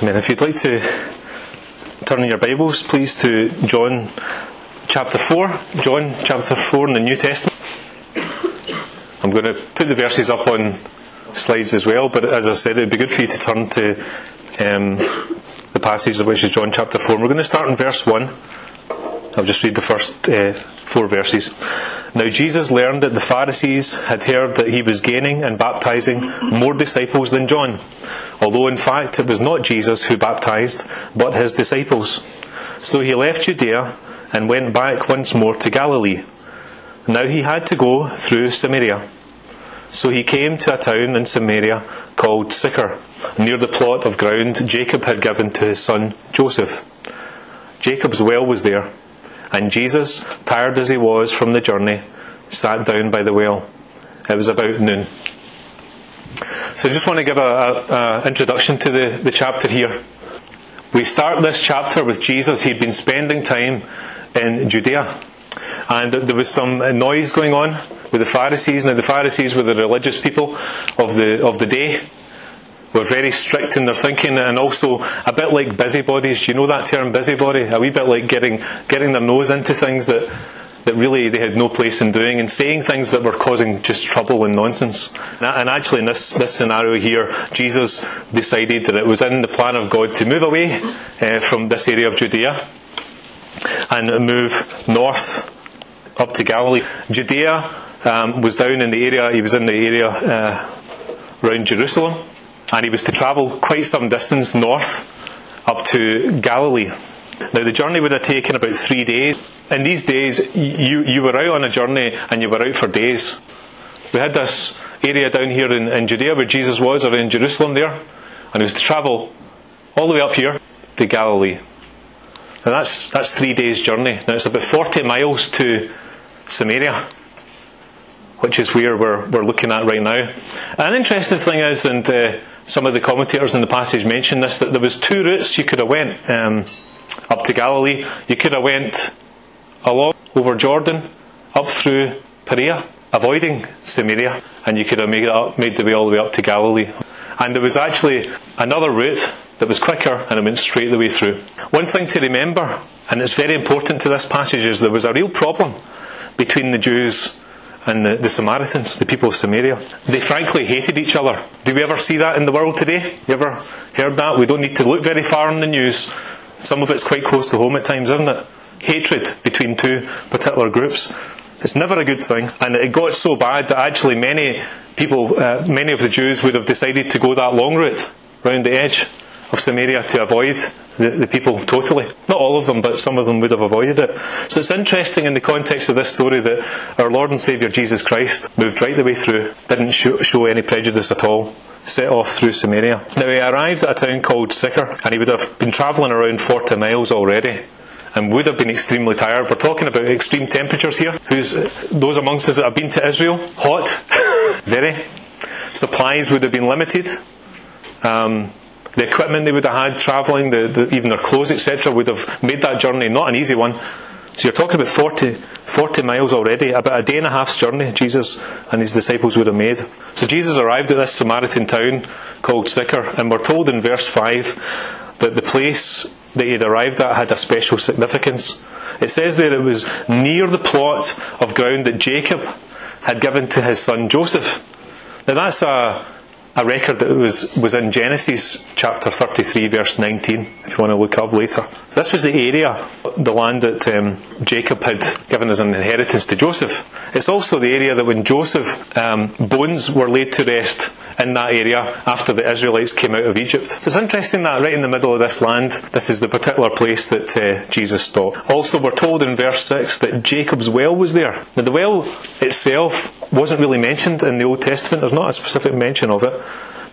Amen. If you'd like to turn in your Bibles, please, to John chapter 4. John chapter 4 in the New Testament. I'm going to put the verses up on slides as well, but as I said, it would be good for you to turn to um, the passage which is John chapter 4. We're going to start in verse 1. I'll just read the first uh, four verses. Now Jesus learned that the Pharisees had heard that he was gaining and baptizing more disciples than John, although in fact it was not Jesus who baptized, but his disciples. So he left Judea and went back once more to Galilee. Now he had to go through Samaria. So he came to a town in Samaria called Sychar, near the plot of ground Jacob had given to his son Joseph. Jacob's well was there, and Jesus, tired as he was from the journey, sat down by the well. It was about noon. So I just want to give an introduction to the, the chapter here. We start this chapter with Jesus. He'd been spending time in Judea. And there was some noise going on with the Pharisees. Now, the Pharisees were the religious people of the, of the day. Were very strict in their thinking and also a bit like busybodies. Do you know that term, busybody? A wee bit like getting, getting their nose into things that, that really they had no place in doing and saying things that were causing just trouble and nonsense. And actually, in this, this scenario here, Jesus decided that it was in the plan of God to move away uh, from this area of Judea and move north up to Galilee. Judea um, was down in the area, he was in the area uh, around Jerusalem, and he was to travel quite some distance north up to Galilee. Now, the journey would have taken about three days. In these days, you, you were out on a journey and you were out for days. We had this area down here in, in Judea where Jesus was, or in Jerusalem there, and he was to travel all the way up here to Galilee. And that's that's three days' journey. Now it's about forty miles to Samaria, which is where we're we're looking at right now. An interesting thing is, and uh, some of the commentators in the passage mentioned this, that there was two routes you could have went um, up to Galilee. You could have went along over Jordan, up through Perea, avoiding Samaria, and you could have made, up, made the way all the way up to Galilee. And there was actually another route that was quicker and it went straight the way through. One thing to remember, and it's very important to this passage, is there was a real problem between the Jews and the, the, Samaritans, the people of Samaria. They frankly hated each other. Do we ever see that in the world today? You ever heard that? We don't need to look very far in the news. Some of it's quite close to home at times, isn't it? Hatred between two particular groups. It's never a good thing. And it got so bad that actually many people, uh, many of the Jews would have decided to go that long route round the edge of Samaria to avoid the, the, people totally. Not all of them, but some of them would have avoided it. So it's interesting in the context of this story that our Lord and Saviour Jesus Christ moved right the way through, didn't show, show any prejudice at all, set off through Samaria. Now he arrived at a town called Sychar, and he would have been travelling around 40 miles already. And would have been extremely tired. We're talking about extreme temperatures here. Who's those amongst us that have been to Israel? Hot, very. Supplies would have been limited. Um, the equipment they would have had travelling, the, the, even their clothes, etc., would have made that journey not an easy one. So you're talking about 40, 40 miles already, about a day and a half's journey Jesus and his disciples would have made. So Jesus arrived at this Samaritan town called Sychar, and we're told in verse 5 that the place that he had arrived at had a special significance. It says there it was near the plot of ground that Jacob had given to his son Joseph. Now that's a a record that was, was in Genesis chapter 33, verse 19, if you want to look up later. So this was the area, the land that um, Jacob had given as an inheritance to Joseph. It's also the area that when Joseph um, bones were laid to rest in that area after the Israelites came out of Egypt. So it's interesting that right in the middle of this land, this is the particular place that uh, Jesus stopped. Also, we're told in verse 6 that Jacob's well was there. Now, the well itself wasn't really mentioned in the Old Testament, there's not a specific mention of it.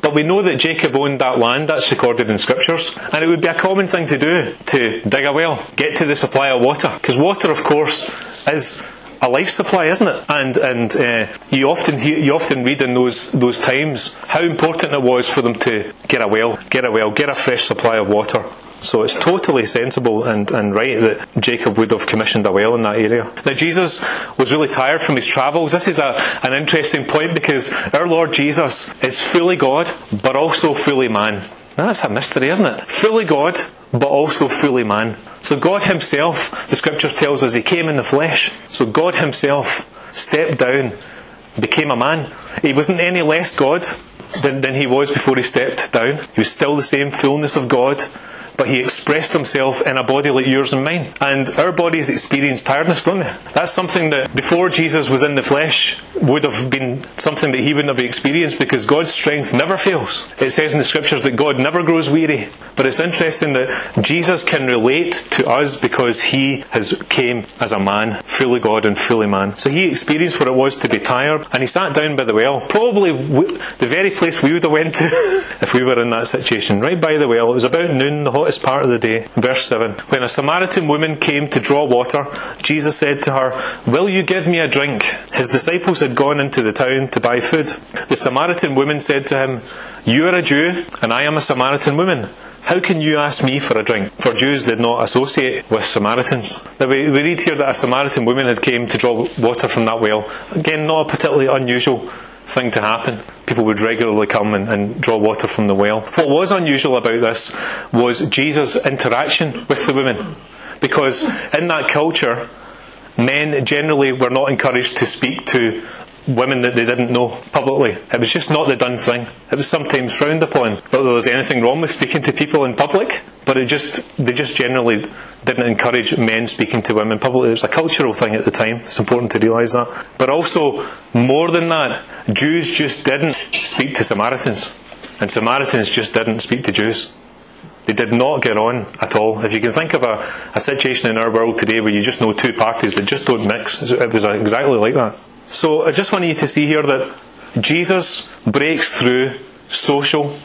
But we know that Jacob owned that land, that's recorded in scriptures, and it would be a common thing to do to dig a well, get to the supply of water. Because water, of course, is a life supply, isn't it? And and uh, you often hear, you often read in those those times how important it was for them to get a well, get a well, get a fresh supply of water. So it's totally sensible and, and right that Jacob would have commissioned a well in that area. Now, Jesus was really tired from his travels. This is a, an interesting point because our Lord Jesus is fully God, but also fully man. Now, That's a mystery, isn't it? Fully God, but also fully man. So God Himself, the scriptures tells us, He came in the flesh. So God Himself stepped down, became a man. He wasn't any less God than, than He was before He stepped down. He was still the same fullness of God but he expressed himself in a body like yours and mine. And our bodies experience tiredness, don't they? That's something that before Jesus was in the flesh would have been something that he wouldn't have experienced because God's strength never fails. It says in the scriptures that God never grows weary. But it's interesting that Jesus can relate to us because he has came as a man, fully God and fully man. So he experienced what it was to be tired and he sat down by the well. Probably the very place we would have went to if we were in that situation. Right by the well. It was about noon, the hottest part of the day. Verse 7. When a Samaritan woman came to draw water, Jesus said to her, Will you give me a drink? His disciples had gone into the town to buy food. The Samaritan woman said to him, You are a Jew, and I am a Samaritan woman. How can you ask me for a drink? For Jews did not associate with Samaritans. Now we, we read here that a Samaritan woman had came to draw water from that well. Again, not a particularly unusual thing to happen. People would regularly come and, and, draw water from the well. What was unusual about this was Jesus' interaction with the women. Because in that culture, men generally were not encouraged to speak to women that they didn't know publicly. It was just not the done thing. It was sometimes frowned upon. Not that there was anything wrong with speaking to people in public, but it just they just generally didn't encourage men speaking to women publicly. It was a cultural thing at the time. It's important to realise that. But also, more than that, Jews just didn't speak to Samaritans. And Samaritans just didn't speak to Jews. They did not get on at all. If you can think of a, a situation in our world today where you just know two parties that just don't mix, it was exactly like that. So I just want you to see here that Jesus breaks through social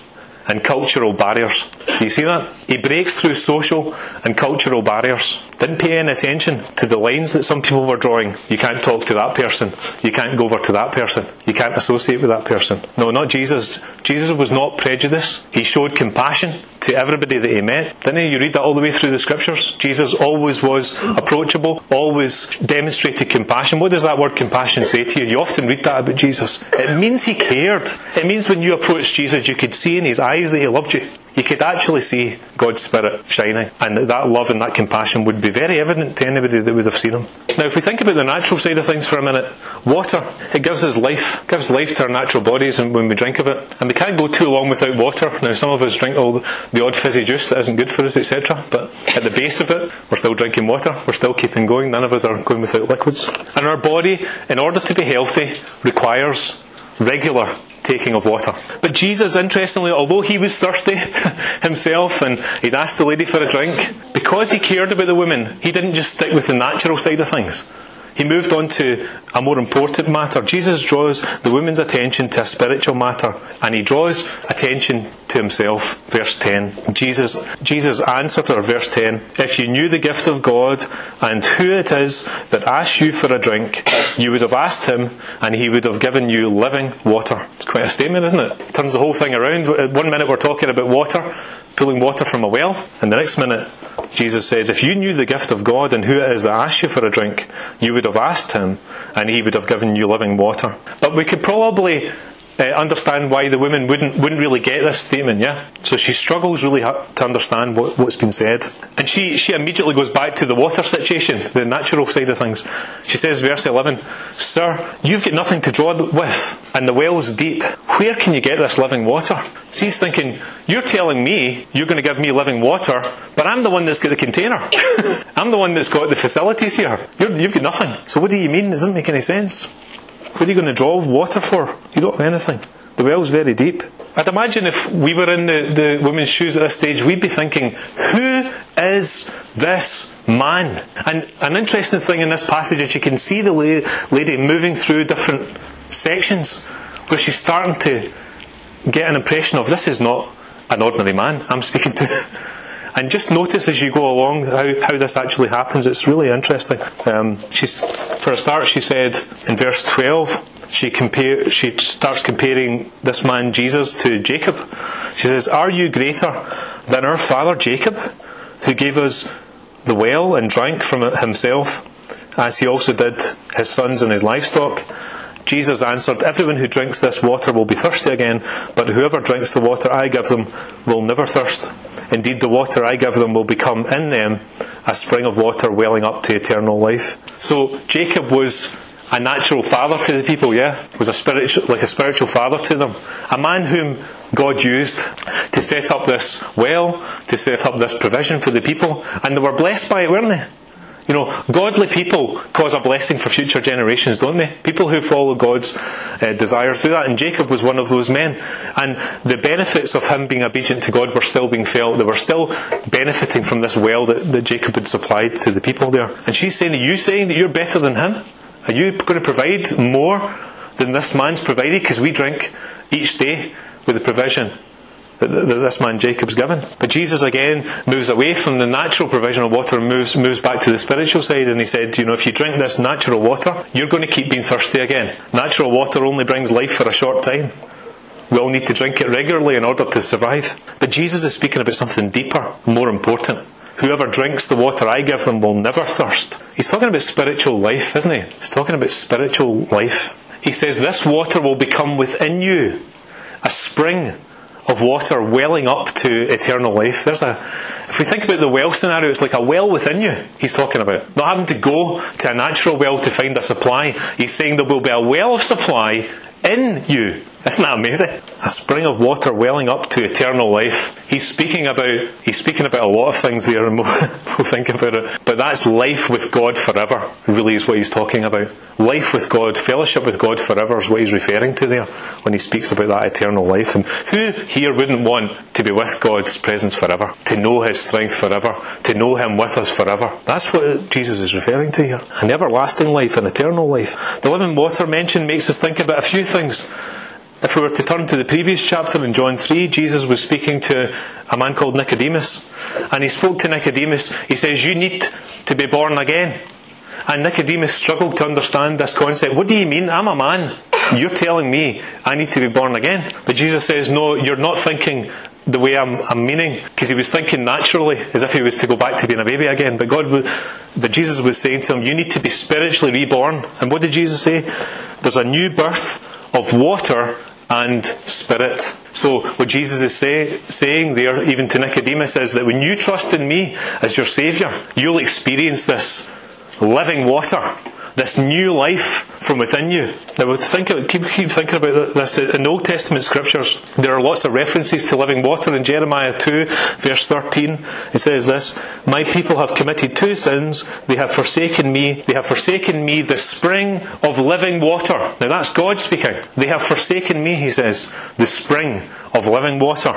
and cultural barriers. You see that? He breaks through social and cultural barriers. Didn't pay any attention to the lines that some people were drawing. You can't talk to that person. You can't go over to that person. You can't associate with that person. No, not Jesus. Jesus was not prejudiced. He showed compassion to everybody that he met. Didn't he? You read that all the way through the scriptures. Jesus always was approachable, always demonstrated compassion. What does that word compassion say to you? You often read that about Jesus. It means he cared. It means when you approached Jesus, you could see in his eyes that he loved you. You could actually see God's Spirit shining, and that love and that compassion would be very evident to anybody that would have seen him. Now, if we think about the natural side of things for a minute, water, it gives us life, gives life to our natural bodies when we drink of it. And we can't go too long without water. Now, some of us drink all the odd fizzy juice that isn't good for us, etc. But at the base of it, we're still drinking water, we're still keeping going. None of us are going without liquids. And our body, in order to be healthy, requires regular taking of water. But Jesus, interestingly, although he was thirsty himself and he'd asked the lady for a drink, because he cared about the woman, he didn't just stick with the natural side of things. He moved on to a more important matter. Jesus draws the woman's attention to a spiritual matter, and he draws attention to himself. Verse 10. Jesus, Jesus answered her, verse 10, If you knew the gift of God and who it is that asks you for a drink, you would have asked him, and he would have given you living water. It's quite a statement, isn't it? it turns the whole thing around. One minute we're talking about water, pulling water from a well, and the next minute Jesus says, If you knew the gift of God and who it is that asks you for a drink, you would have asked him, and he would have given you living water. But we could probably uh, understand why the woman wouldn't wouldn't really get this statement. Yeah, so she struggles really to understand what, what's been said, and she she immediately goes back to the water situation, the natural side of things. She says, verse eleven, "Sir, you've got nothing to draw with, and the well's deep. Where can you get this living water?" So he's thinking, "You're telling me you're going to give me living water, but I'm the one that's got the container. I'm the one that's got the facilities here. you you've got nothing. So what do you mean? It doesn't make any sense." What are you going to draw water for? You don't have anything. The well's very deep. I'd imagine if we were in the, the woman's shoes at this stage, we'd be thinking, who is this man? And an interesting thing in this passage is you can see the lady moving through different sections where she's starting to get an impression of this is not an ordinary man I'm speaking to. And just notice as you go along how, how this actually happens. It's really interesting. Um, she's, for a start, she said in verse 12, she, compare, she starts comparing this man Jesus to Jacob. She says, Are you greater than our father Jacob, who gave us the well and drank from it himself, as he also did his sons and his livestock? Jesus answered, Everyone who drinks this water will be thirsty again, but whoever drinks the water I give them will never thirst. Indeed, the water I give them will become in them a spring of water welling up to eternal life. So Jacob was a natural father to the people, yeah? Was a spiritual, like a spiritual father to them. A man whom God used to set up this well, to set up this provision for the people, and they were blessed by it, weren't they? You know, godly people cause a blessing for future generations, don't they? People who follow God's uh, desires do that, and Jacob was one of those men. And the benefits of him being obedient to God were still being felt. They were still benefiting from this well that, that Jacob had supplied to the people there. And she's saying, Are you saying that you're better than him? Are you going to provide more than this man's provided? Because we drink each day with the provision that this man Jacob's given. But Jesus again moves away from the natural provision of water and moves, moves back to the spiritual side. And he said, You know, if you drink this natural water, you're going to keep being thirsty again. Natural water only brings life for a short time. We all need to drink it regularly in order to survive. But Jesus is speaking about something deeper, more important. Whoever drinks the water I give them will never thirst. He's talking about spiritual life, isn't he? He's talking about spiritual life. He says, This water will become within you a spring of water welling up to eternal life. There's a, if we think about the well scenario, it's like a well within you. He's talking about not having to go to a natural well to find a supply. He's saying there will be a well of supply in you isn't that amazing? A spring of water welling up to eternal life. He's speaking about he's speaking about a lot of things there, and we'll, we'll think about it. But that's life with God forever. Really, is what he's talking about. Life with God, fellowship with God forever is what he's referring to there when he speaks about that eternal life. And who here wouldn't want to be with God's presence forever, to know His strength forever, to know Him with us forever? That's what Jesus is referring to here. An everlasting life, an eternal life. The living water mentioned makes us think about a few things. If we were to turn to the previous chapter in John 3, Jesus was speaking to a man called Nicodemus. And he spoke to Nicodemus. He says, You need to be born again. And Nicodemus struggled to understand this concept. What do you mean? I'm a man. You're telling me I need to be born again. But Jesus says, No, you're not thinking the way I'm, I'm meaning. Because he was thinking naturally, as if he was to go back to being a baby again. But God, but Jesus was saying to him, You need to be spiritually reborn. And what did Jesus say? There's a new birth of water and spirit. So, what Jesus is say, saying there, even to Nicodemus, is that when you trust in me as your Saviour, you'll experience this living water this new life from within you. Now, think, keep, keep thinking about this. In the Old Testament scriptures, there are lots of references to living water. In Jeremiah 2, verse 13, it says this My people have committed two sins. They have forsaken me. They have forsaken me, the spring of living water. Now, that's God speaking. They have forsaken me, he says, the spring of living water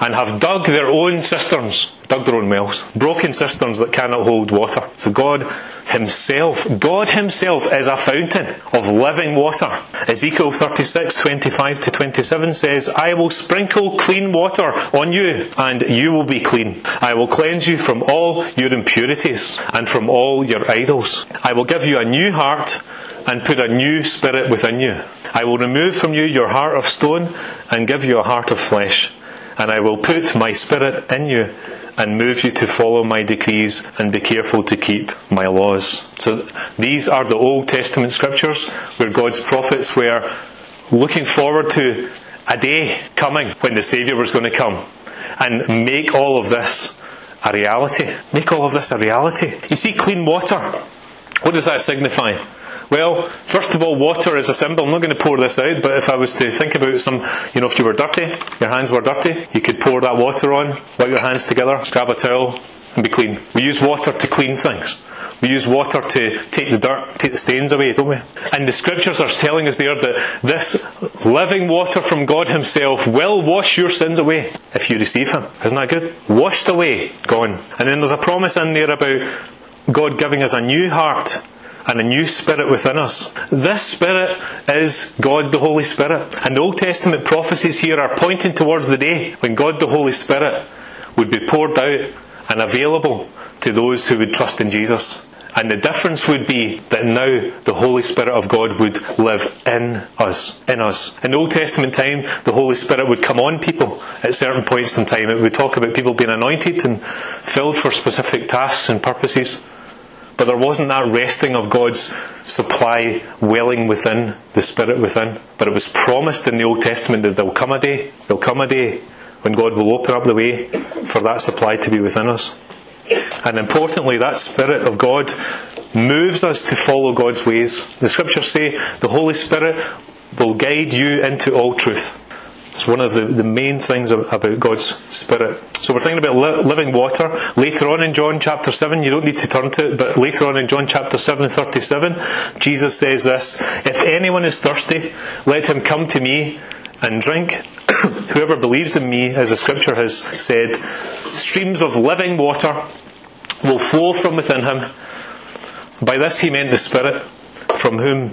and have dug their own cisterns, dug their own wells, broken cisterns that cannot hold water. So God Himself, God Himself is a fountain of living water. Ezekiel 36, 25 to 27 says, I will sprinkle clean water on you, and you will be clean. I will cleanse you from all your impurities and from all your idols. I will give you a new heart and put a new spirit within you. I will remove from you your heart of stone and give you a heart of flesh and I will put my spirit in you and move you to follow my decrees and be careful to keep my laws. So these are the Old Testament scriptures where God's prophets were looking forward to a day coming when the Saviour was going to come and make all of this a reality. Make all of this a reality. You see, clean water. What does that signify? Well, first of all, water is a symbol. I'm not going to pour this out, but if I was to think about some, you know, if you were dirty, your hands were dirty, you could pour that water on, wipe your hands together, grab a towel, and be clean. We use water to clean things. We use water to take the dirt, take the stains away, don't we? And the scriptures are telling us there that this living water from God Himself will wash your sins away if you receive Him. Isn't that good? Washed away, gone. And then there's a promise in there about God giving us a new heart and a new spirit within us. This spirit is God the Holy Spirit. And the Old Testament prophecies here are pointing towards the day when God the Holy Spirit would be poured out and available to those who would trust in Jesus. And the difference would be that now the Holy Spirit of God would live in us. In us. In the Old Testament time, the Holy Spirit would come on people at certain points in time. It would talk about people being anointed and filled for specific tasks and purposes. But there wasn't that resting of God's supply welling within, the Spirit within. But it was promised in the Old Testament that there'll come a day, there'll come a day when God will open up the way for that supply to be within us. And importantly, that Spirit of God moves us to follow God's ways. The scriptures say the Holy Spirit will guide you into all truth. It's one of the, the main things about God's Spirit. So we're thinking about li- living water. Later on in John chapter 7, you don't need to turn to it, but later on in John chapter 7, 37, Jesus says this If anyone is thirsty, let him come to me and drink. Whoever believes in me, as the scripture has said, streams of living water will flow from within him. By this he meant the Spirit, from whom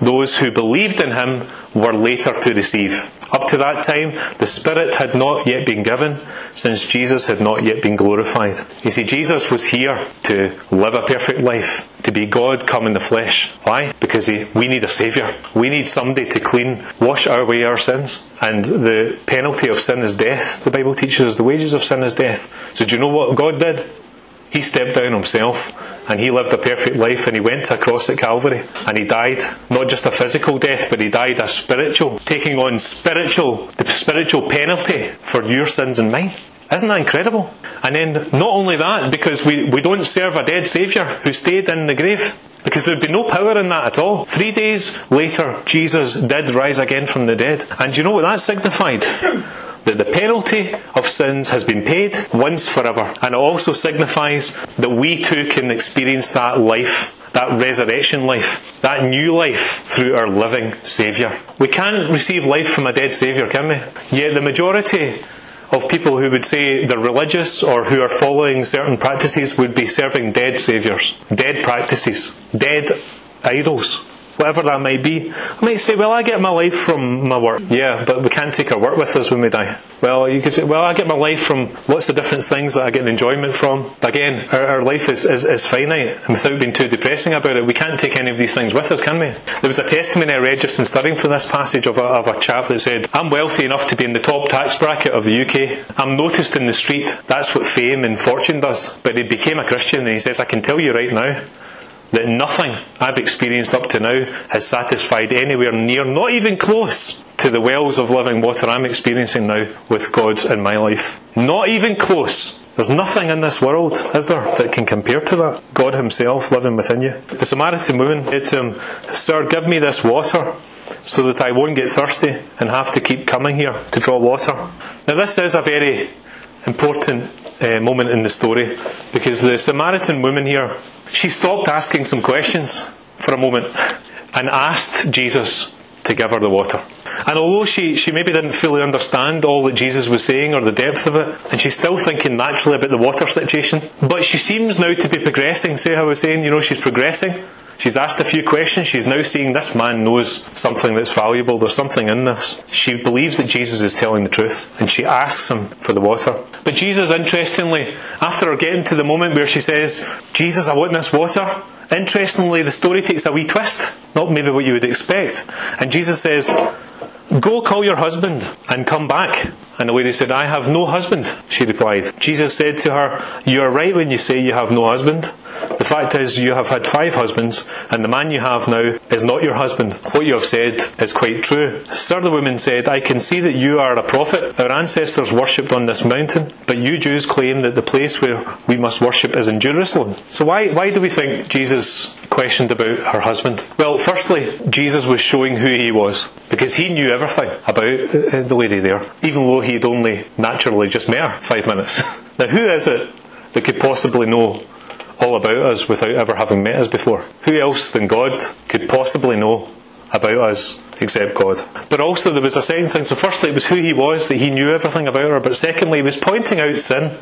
those who believed in him were later to receive. Up to that time, the Spirit had not yet been given, since Jesus had not yet been glorified. You see, Jesus was here to live a perfect life, to be God come in the flesh. Why? Because he, we need a Saviour. We need somebody to clean, wash away our sins. And the penalty of sin is death. The Bible teaches us the wages of sin is death. So do you know what God did? He stepped down himself and he lived a perfect life and he went to a cross at Calvary and he died not just a physical death but he died a spiritual taking on spiritual the spiritual penalty for your sins and mine isn't that incredible and then not only that because we, we don't serve a dead saviour who stayed in the grave because there'd be no power in that at all. Three days later, Jesus did rise again from the dead. And do you know what that signified? That the penalty of sins has been paid once forever. And it also signifies that we too can experience that life that resurrection life, that new life through our living Saviour. We can't receive life from a dead Saviour, can we? Yet the majority of people who would say they're religious or who are following certain practices would be serving dead saviours, dead practices, dead idols whatever that might be. I might say, well, I get my life from my work. Yeah, but we can't take our work with us when we die. Well, you could say, well, I get my life from lots of different things that I get enjoyment from. Again, our, our life is, is, is, finite, and without being too depressing about it, we can't take any of these things with us, can we? There was a testimony I read just in studying for this passage of a, of a chap that said, I'm wealthy enough to be in the top tax bracket of the UK. I'm noticed in the street. That's what fame and fortune does. But he became a Christian, and he says, I can tell you right now, that nothing I've experienced up to now has satisfied anywhere near, not even close, to the wells of living water I'm experiencing now with God in my life. Not even close. There's nothing in this world, is there, that can compare to that? God Himself living within you. The Samaritan woman said to him, Sir, give me this water so that I won't get thirsty and have to keep coming here to draw water. Now, this is a very important uh, moment in the story because the Samaritan woman here she stopped asking some questions for a moment and asked Jesus to give her the water. And although she, she maybe didn't fully understand all that Jesus was saying or the depth of it, and she's still thinking naturally about the water situation, but she seems now to be progressing. Say, how I was saying, you know, she's progressing. She's asked a few questions. She's now seeing this man knows something that's valuable. There's something in this. She believes that Jesus is telling the truth and she asks him for the water. But Jesus, interestingly, after getting to the moment where she says, Jesus, I want this water, interestingly, the story takes a wee twist. Not maybe what you would expect. And Jesus says, Go call your husband and come back. And the lady said, I have no husband, she replied. Jesus said to her, You are right when you say you have no husband. The fact is, you have had five husbands, and the man you have now is not your husband. What you have said is quite true. Sir, the woman said, I can see that you are a prophet. Our ancestors worshipped on this mountain, but you Jews claim that the place where we must worship is in Jerusalem. So why, why do we think Jesus questioned about her husband? Well, firstly, Jesus was showing who he was, because he knew everything about uh, the lady there, even though he'd only naturally just met her five minutes. Now, who is it that could possibly know all about us without ever having met us before. Who else than God could possibly know about us except God? But also, there was a second thing. So, firstly, it was who He was, that He knew everything about her. But secondly, He was pointing out sin.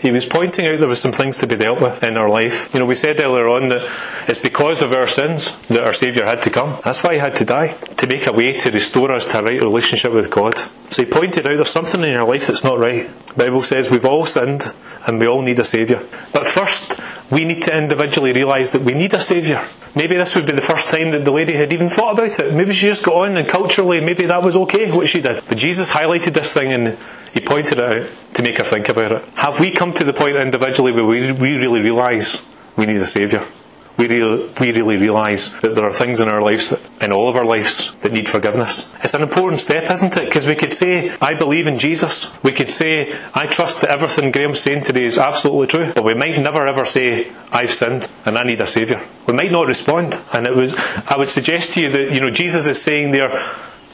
He was pointing out there was some things to be dealt with in our life. You know, we said earlier on that it's because of our sins that our Saviour had to come. That's why He had to die, to make a way to restore us to a right relationship with God. So He pointed out there's something in your life that's not right. The Bible says we've all sinned and we all need a Saviour. But first, we need to individually realise that we need a Saviour. Maybe this would be the first time that the lady had even thought about it. Maybe she just got on and culturally, maybe that was okay what she did. But Jesus highlighted this thing and he pointed it out to make her think about it. Have we come to the point individually where we, we really realise we need a Saviour. We really, we really realise that there are things in our lives, that, in all of our lives, that need forgiveness. It's an important step, isn't it? Because we could say, I believe in Jesus. We could say, I trust that everything Graham's saying today is absolutely true. But we might never ever say, I've sinned and I need a Saviour. We might not respond. And it was, I would suggest to you that, you know, Jesus is saying there,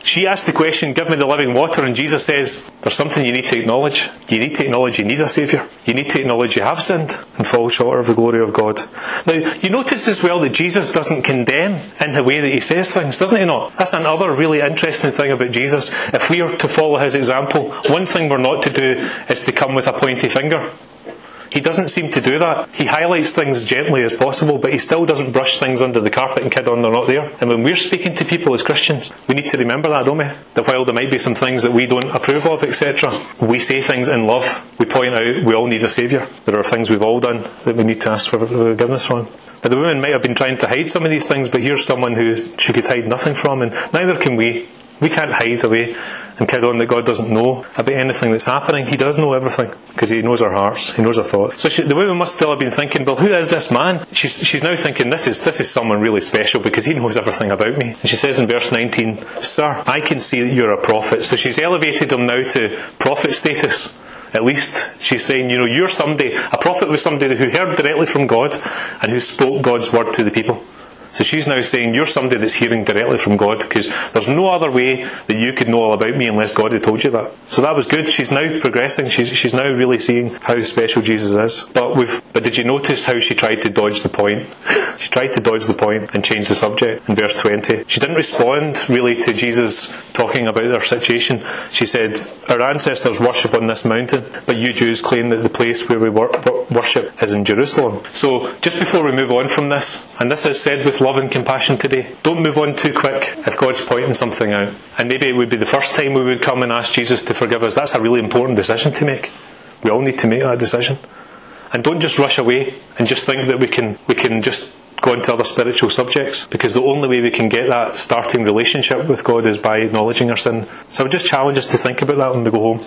she asked the question, Give me the living water, and Jesus says, There's something you need to acknowledge. You need to acknowledge you need a Saviour. You need to acknowledge you have sinned and fall short of the glory of God. Now, you notice as well that Jesus doesn't condemn in the way that he says things, doesn't he not? That's another really interesting thing about Jesus. If we are to follow his example, one thing we're not to do is to come with a pointy finger. He doesn't seem to do that. He highlights things gently as possible, but he still doesn't brush things under the carpet and kid on they're not there. And when we're speaking to people as Christians, we need to remember that, don't we? That while there might be some things that we don't approve of, etc., we say things in love. We point out we all need a saviour. There are things we've all done that we need to ask for forgiveness from. Now, the woman might have been trying to hide some of these things, but here's someone who she could hide nothing from, and neither can we. We can't hide away and kid on that God doesn't know about anything that's happening. He does know everything because He knows our hearts. He knows our thoughts. So she, the woman must still have been thinking, well, who is this man? She's, she's now thinking, this is, this is someone really special because he knows everything about me. And she says in verse 19, Sir, I can see that you're a prophet. So she's elevated him now to prophet status. At least she's saying, you know, you're somebody, a prophet was somebody who heard directly from God and who spoke God's word to the people. So she's now saying, You're somebody that's hearing directly from God because there's no other way that you could know all about me unless God had told you that. So that was good. She's now progressing. She's, she's now really seeing how special Jesus is. But, with, but did you notice how she tried to dodge the point? she tried to dodge the point and change the subject in verse 20. She didn't respond really to Jesus talking about their situation. She said, Our ancestors worship on this mountain, but you Jews claim that the place where we worship is in Jerusalem. So just before we move on from this, and this is said with love and compassion today. Don't move on too quick if God's pointing something out. And maybe it would be the first time we would come and ask Jesus to forgive us. That's a really important decision to make. We all need to make that decision. And don't just rush away and just think that we can we can just go into other spiritual subjects because the only way we can get that starting relationship with God is by acknowledging our sin. So I would just challenge us to think about that when we go home.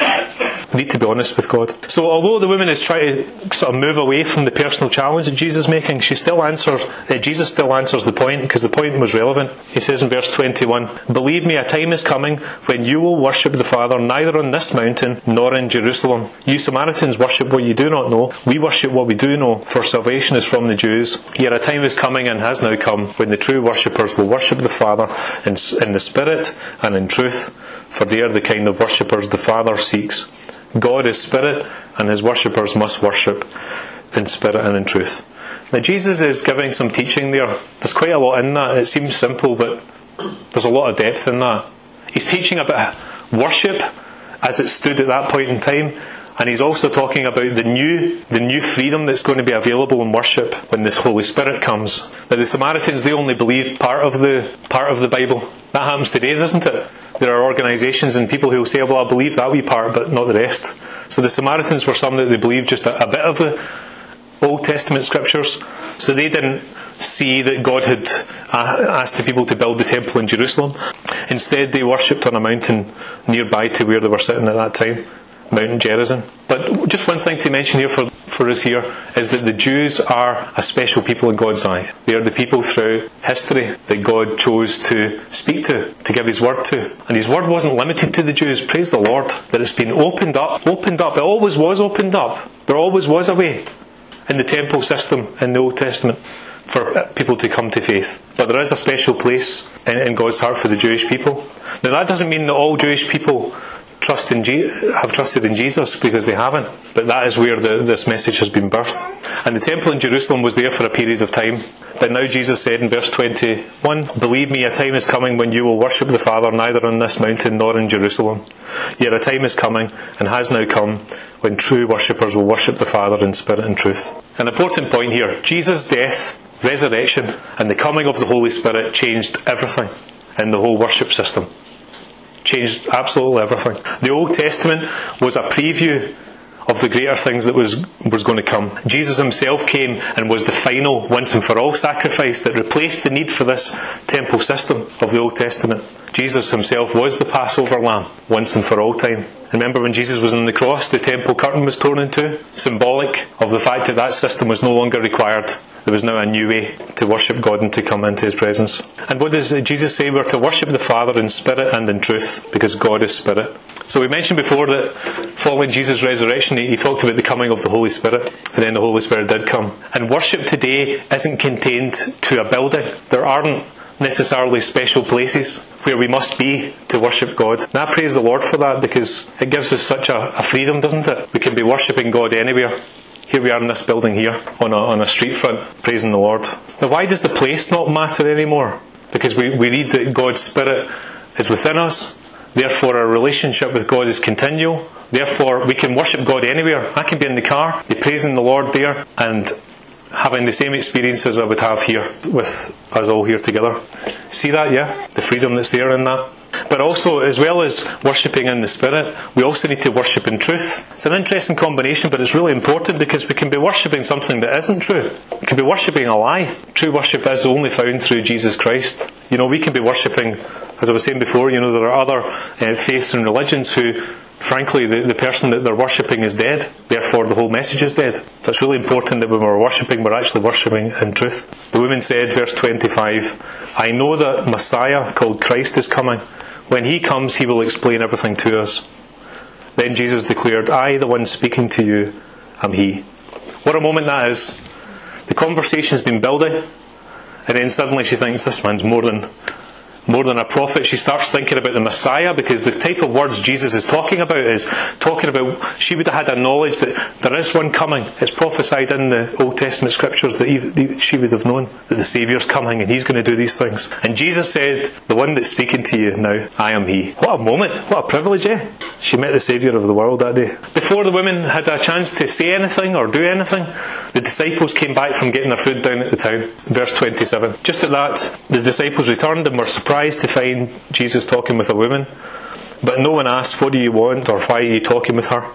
Need to be honest with God. So, although the woman is trying to sort of move away from the personal challenge that Jesus is making, she still answers. Uh, Jesus still answers the point because the point was relevant. He says in verse 21, "Believe me, a time is coming when you will worship the Father neither on this mountain nor in Jerusalem. You Samaritans worship what you do not know. We worship what we do know, for salvation is from the Jews. Yet a time is coming and has now come when the true worshippers will worship the Father in, in the Spirit and in truth, for they are the kind of worshippers the Father seeks." God is spirit, and his worshippers must worship in spirit and in truth. Now, Jesus is giving some teaching there. There's quite a lot in that. It seems simple, but there's a lot of depth in that. He's teaching about worship as it stood at that point in time, and he's also talking about the new, the new freedom that's going to be available in worship when this Holy Spirit comes. Now, the Samaritans they only believe part of the part of the Bible. That happens today, doesn't it? There are organisations and people who will say, well, I believe that wee part, but not the rest. So the Samaritans were some that they believed just a, a bit of the Old Testament scriptures. So they didn't see that God had uh, asked the people to build the temple in Jerusalem. Instead, they worshipped on a mountain nearby to where they were sitting at that time. Mount Gerizim. But just one thing to mention here for, for us here is that the Jews are a special people in God's eye. They are the people through history that God chose to speak to, to give His word to. And His word wasn't limited to the Jews. Praise the Lord that it's been opened up, opened up. It always was opened up. There always was a way in the temple system in the Old Testament for people to come to faith. But there is a special place in, in God's heart for the Jewish people. Now that doesn't mean that all Jewish people trust in Je- have trusted in Jesus because they haven't. But that is where the, this message has been birthed. And the temple in Jerusalem was there for a period of time. But now Jesus said in verse 21, Believe me, a time is coming when you will worship the Father neither on this mountain nor in Jerusalem. Yet a time is coming, and has now come, when true worshippers will worship the Father in spirit and truth. An important point here Jesus' death, resurrection, and the coming of the Holy Spirit changed everything in the whole worship system changed absolutely everything. The Old Testament was a preview of the greater things that was, was going to come. Jesus himself came and was the final once and for all sacrifice that replaced the need for this temple system of the Old Testament. Jesus himself was the Passover lamb, once and for all time. Remember when Jesus was on the cross, the temple curtain was torn in two? Symbolic of the fact that that system was no longer required. There was now a new way to worship God and to come into His presence. And what does Jesus say? We're to worship the Father in spirit and in truth, because God is spirit. So we mentioned before that following Jesus' resurrection, he, he talked about the coming of the Holy Spirit, and then the Holy Spirit did come. And worship today isn't contained to a building. There aren't necessarily special places where we must be to worship God. And I praise the Lord for that because it gives us such a, a freedom, doesn't it? We can be worshipping God anywhere. Here we are in this building here on a, on a street front, praising the Lord. Now, why does the place not matter anymore? Because we, we read that God's Spirit is within us, therefore, our relationship with God is continual. Therefore, we can worship God anywhere. I can be in the car, be praising the Lord there, and having the same experiences I would have here with us all here together. See that, yeah? The freedom that's there in that. But also, as well as worshipping in the Spirit, we also need to worship in truth. It's an interesting combination, but it's really important because we can be worshipping something that isn't true. We can be worshipping a lie. True worship is only found through Jesus Christ. You know, we can be worshipping, as I was saying before, you know, there are other uh, faiths and religions who frankly, the, the person that they're worshipping is dead. Therefore, the whole message is dead. So it's really important that when we're worshipping, we're actually worshipping in truth. The woman said, verse 25, I know that Messiah called Christ is coming. When he comes, he will explain everything to us. Then Jesus declared, I, the one speaking to you, am he. What a moment that is. The conversation's been building, and then suddenly she thinks, this man's more than more than a prophet. She starts thinking about the Messiah because the type of words Jesus is talking about is talking about, she would have had a knowledge that there is one coming. It's prophesied in the Old Testament scriptures that she would have known that the Saviour's coming and he's going to do these things. And Jesus said, The one that's speaking to you now, I am he. What a moment. What a privilege, eh? She met the Saviour of the world that day. Before the women had a chance to say anything or do anything, the disciples came back from getting their food down at the town. Verse 27. Just at that, the disciples returned and were surprised surprised to find Jesus talking with a woman, but no one asked, What do you want? or Why are you talking with her?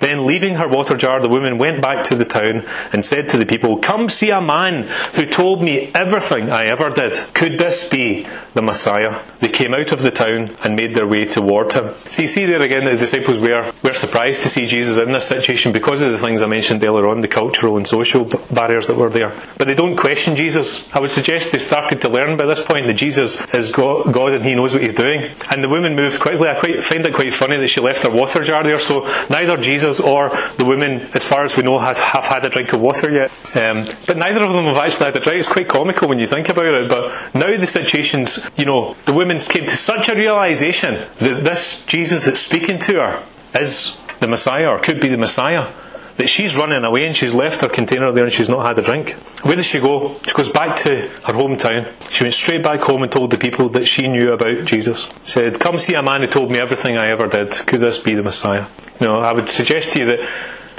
Then, leaving her water jar, the woman went back to the town and said to the people, Come see a man who told me everything I ever did. Could this be the Messiah? They came out of the town and made their way toward him. So you see there again, the disciples were, were surprised to see Jesus in this situation because of the things I mentioned earlier on, the cultural and social barriers that were there. But they don't question Jesus. I would suggest they've started to learn by this point that Jesus is God and he knows what he's doing. And the woman moves quickly. I quite, find it quite funny that she left her water jar there, so neither Jesus Jesus or the women, as far as we know, has, have had a drink of water yet. Um, but neither of them have actually had a drink. It's quite comical when you think about it. But now the situations, you know, the women came to such a realization that this Jesus that's speaking to her is the Messiah or could be the Messiah that she's running away and she's left her container there and she's not had a drink. Where does she go? She goes back to her hometown. She went straight back home and told the people that she knew about Jesus. Said, Come see a man who told me everything I ever did. Could this be the Messiah? You know, I would suggest to you that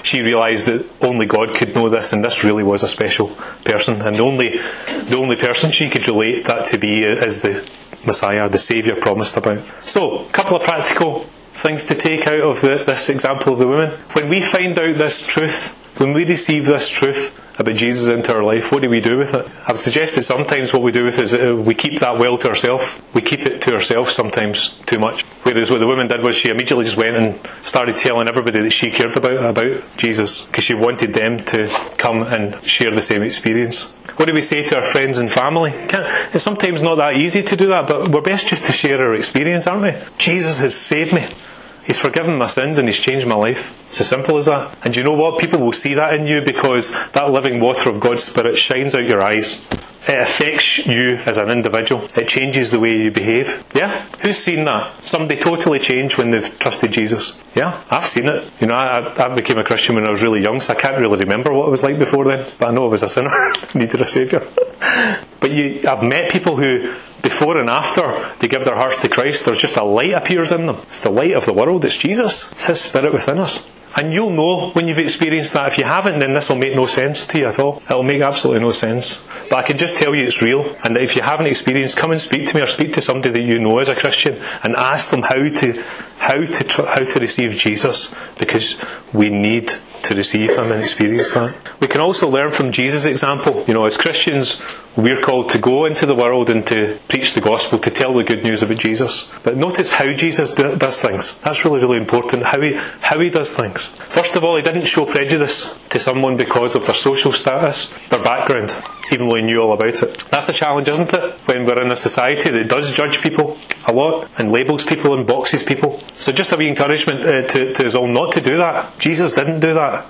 she realised that only God could know this, and this really was a special person, and the only the only person she could relate that to be is the Messiah, the Saviour promised about. So, a couple of practical things to take out of the, this example of the woman. When we find out this truth, when we receive this truth about Jesus into our life, what do we do with it? I've suggested sometimes what we do with it is uh, we keep that well to ourselves. We keep it to ourselves sometimes too much. Whereas what the woman did was she immediately just went and started telling everybody that she cared about about Jesus because she wanted them to come and share the same experience. What do we say to our friends and family? It's sometimes not that easy to do that, but we're best just to share our experience, aren't we? Jesus has saved me. He's forgiven my sins and He's changed my life. It's as simple as that. And you know what? People will see that in you because that living water of God's Spirit shines out your eyes. It affects you as an individual. It changes the way you behave. Yeah? Who's seen that? Somebody totally changed when they've trusted Jesus. Yeah? I've seen it. You know, I, I became a Christian when I was really young, so I can't really remember what it was like before then. But I know I was a sinner, needed a saviour. but you, I've met people who before and after they give their hearts to Christ, there's just a light appears in them. It's the light of the world. It's Jesus. It's His Spirit within us. And you'll know when you've experienced that. If you haven't, then this will make no sense to you at all. It'll make absolutely no sense. But I can just tell you it's real. And if you haven't experienced, come and speak to me or speak to somebody that you know as a Christian and ask them how to how to how to receive Jesus because we need to receive Him and experience that. We can also learn from Jesus' example. You know, as Christians, we're called to go into the world and to preach the gospel, to tell the good news about Jesus. But notice how Jesus do, does things. That's really, really important. How he, how he does things. First of all, he didn't show prejudice to someone because of their social status, their background, even though he knew all about it. That's a challenge, isn't it? When we're in a society that does judge people a lot and labels people and boxes people. So just a wee encouragement uh, to, to us all not to do that. Jesus didn't do that.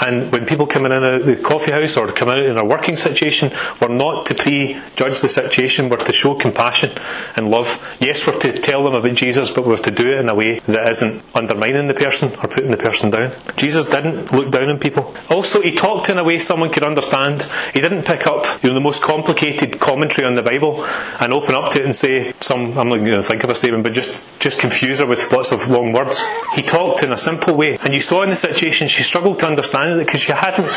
And when people come in at the coffee house or come out in a working situation, we're not to prejudge the situation, we're to show compassion and love. Yes, we're to tell them about Jesus, but we're to do it in a way that isn't undermining the person or putting the person down. Jesus didn't look down on people. Also, he talked in a way someone could understand. He didn't pick up you know, the most complicated commentary on the Bible and open up to it and say some, I'm not going to think of a statement, but just, just confuse her with lots of long words. He talked in a simple way. And you saw in the situation she struggled to understand it because she hadn't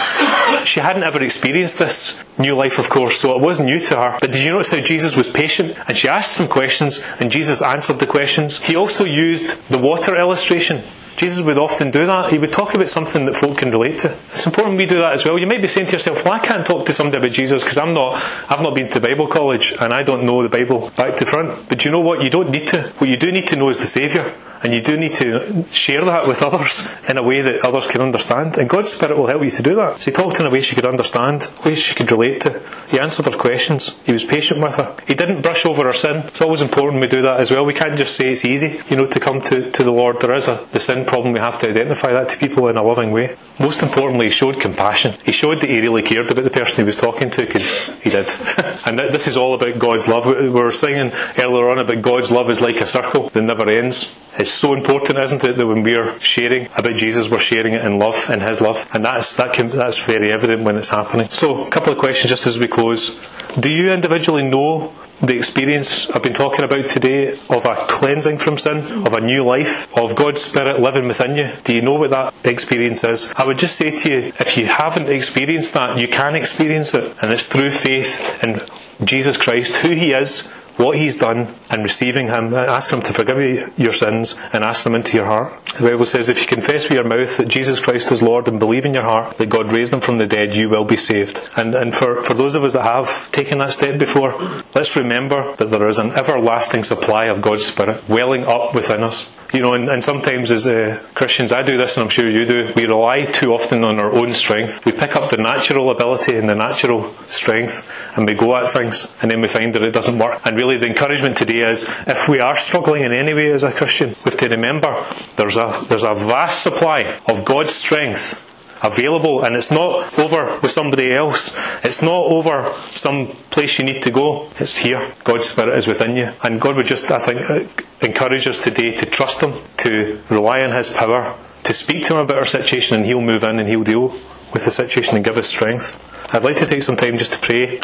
she hadn't ever experienced this new life, of course, so it was new to her. But did you notice how Jesus was patient and she asked some questions and Jesus answered the questions? He also used the water illustration. Jesus would often do that. He would talk about something that folk can relate to. It's important we do that as well. You might be saying to yourself, "Well, I can't talk to somebody about Jesus because I'm not, I've not been to Bible college and I don't know the Bible back to front." But you know what? You don't need to. What you do need to know is the Saviour. And you do need to share that with others in a way that others can understand. And God's Spirit will help you to do that. So he talked in a way she could understand, a way she could relate to. He answered her questions. He was patient with her. He didn't brush over her sin. It's always important we do that as well. We can't just say it's easy, you know, to come to, to the Lord. There is a the sin problem. We have to identify that to people in a loving way. Most importantly, he showed compassion. He showed that he really cared about the person he was talking to because he did. and this is all about God's love. We were singing earlier on about God's love is like a circle that never ends. It's so important, isn't it, that when we're sharing about Jesus, we're sharing it in love, in His love, and that's that can, that's very evident when it's happening. So, a couple of questions just as we close. Do you individually know the experience I've been talking about today of a cleansing from sin, of a new life, of God's Spirit living within you? Do you know what that experience is? I would just say to you, if you haven't experienced that, you can experience it, and it's through faith in Jesus Christ, who He is, what He's done and receiving Him, uh, ask Him to forgive you your sins and ask them into your heart. The Bible says if you confess with your mouth that Jesus Christ is Lord and believe in your heart that God raised Him from the dead, you will be saved. And, and for, for those of us that have taken that step before, let's remember that there is an everlasting supply of God's Spirit welling up within us. You know, and, and sometimes as uh, Christians, I do this and I'm sure you do, we rely too often on our own strength. We pick up the natural ability and the natural strength and we go at things and then we find that it doesn't work. And really the encouragement today is if we are struggling in any way as a Christian, we have to remember there's a, there's a vast supply of God's strength available and it's not over with somebody else. It's not over some place you need to go. It's here. God's Spirit is within you. And God would just, I think, uh, encourage us today to trust Him, to rely on His power, to speak to Him about our situation and He'll move in and He'll deal with the situation and give us strength. I'd like to take some time just to pray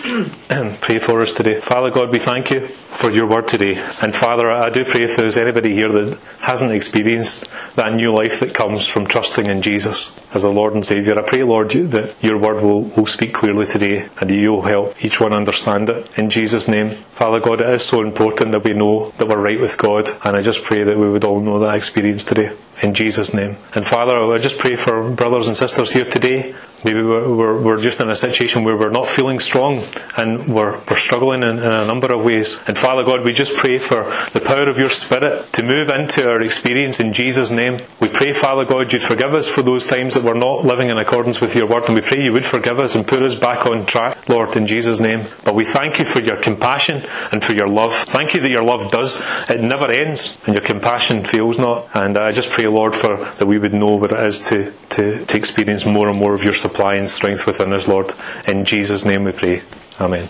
and pray for us today. Father God, we thank you for your word today. And Father, I do pray if there's anybody here that hasn't experienced that new life that comes from trusting in Jesus as the Lord and Saviour, I pray, Lord, that your word will, will speak clearly today and you'll help each one understand it. In Jesus' name. Father God, it is so important that we know that we're right with God. And I just pray that we would all know that experience today. In Jesus' name. And Father, I just pray for brothers and sisters here today. Maybe we're, we're, we're just in a situation where we're not feeling strong and we're, we're struggling in, in a number of ways. And Father God, we just pray for the power of your Spirit to move into our experience in Jesus' name. We pray, Father God, you'd forgive us for those times that we're not living in accordance with your word. And we pray you would forgive us and put us back on track, Lord, in Jesus' name. But we thank you for your compassion and for your love. Thank you that your love does, it never ends and your compassion fails not. And I just pray, Lord, for that we would know what it is to, to, to experience more and more of your supply and strength within us, Lord. In Jesus' name we pray. Amen.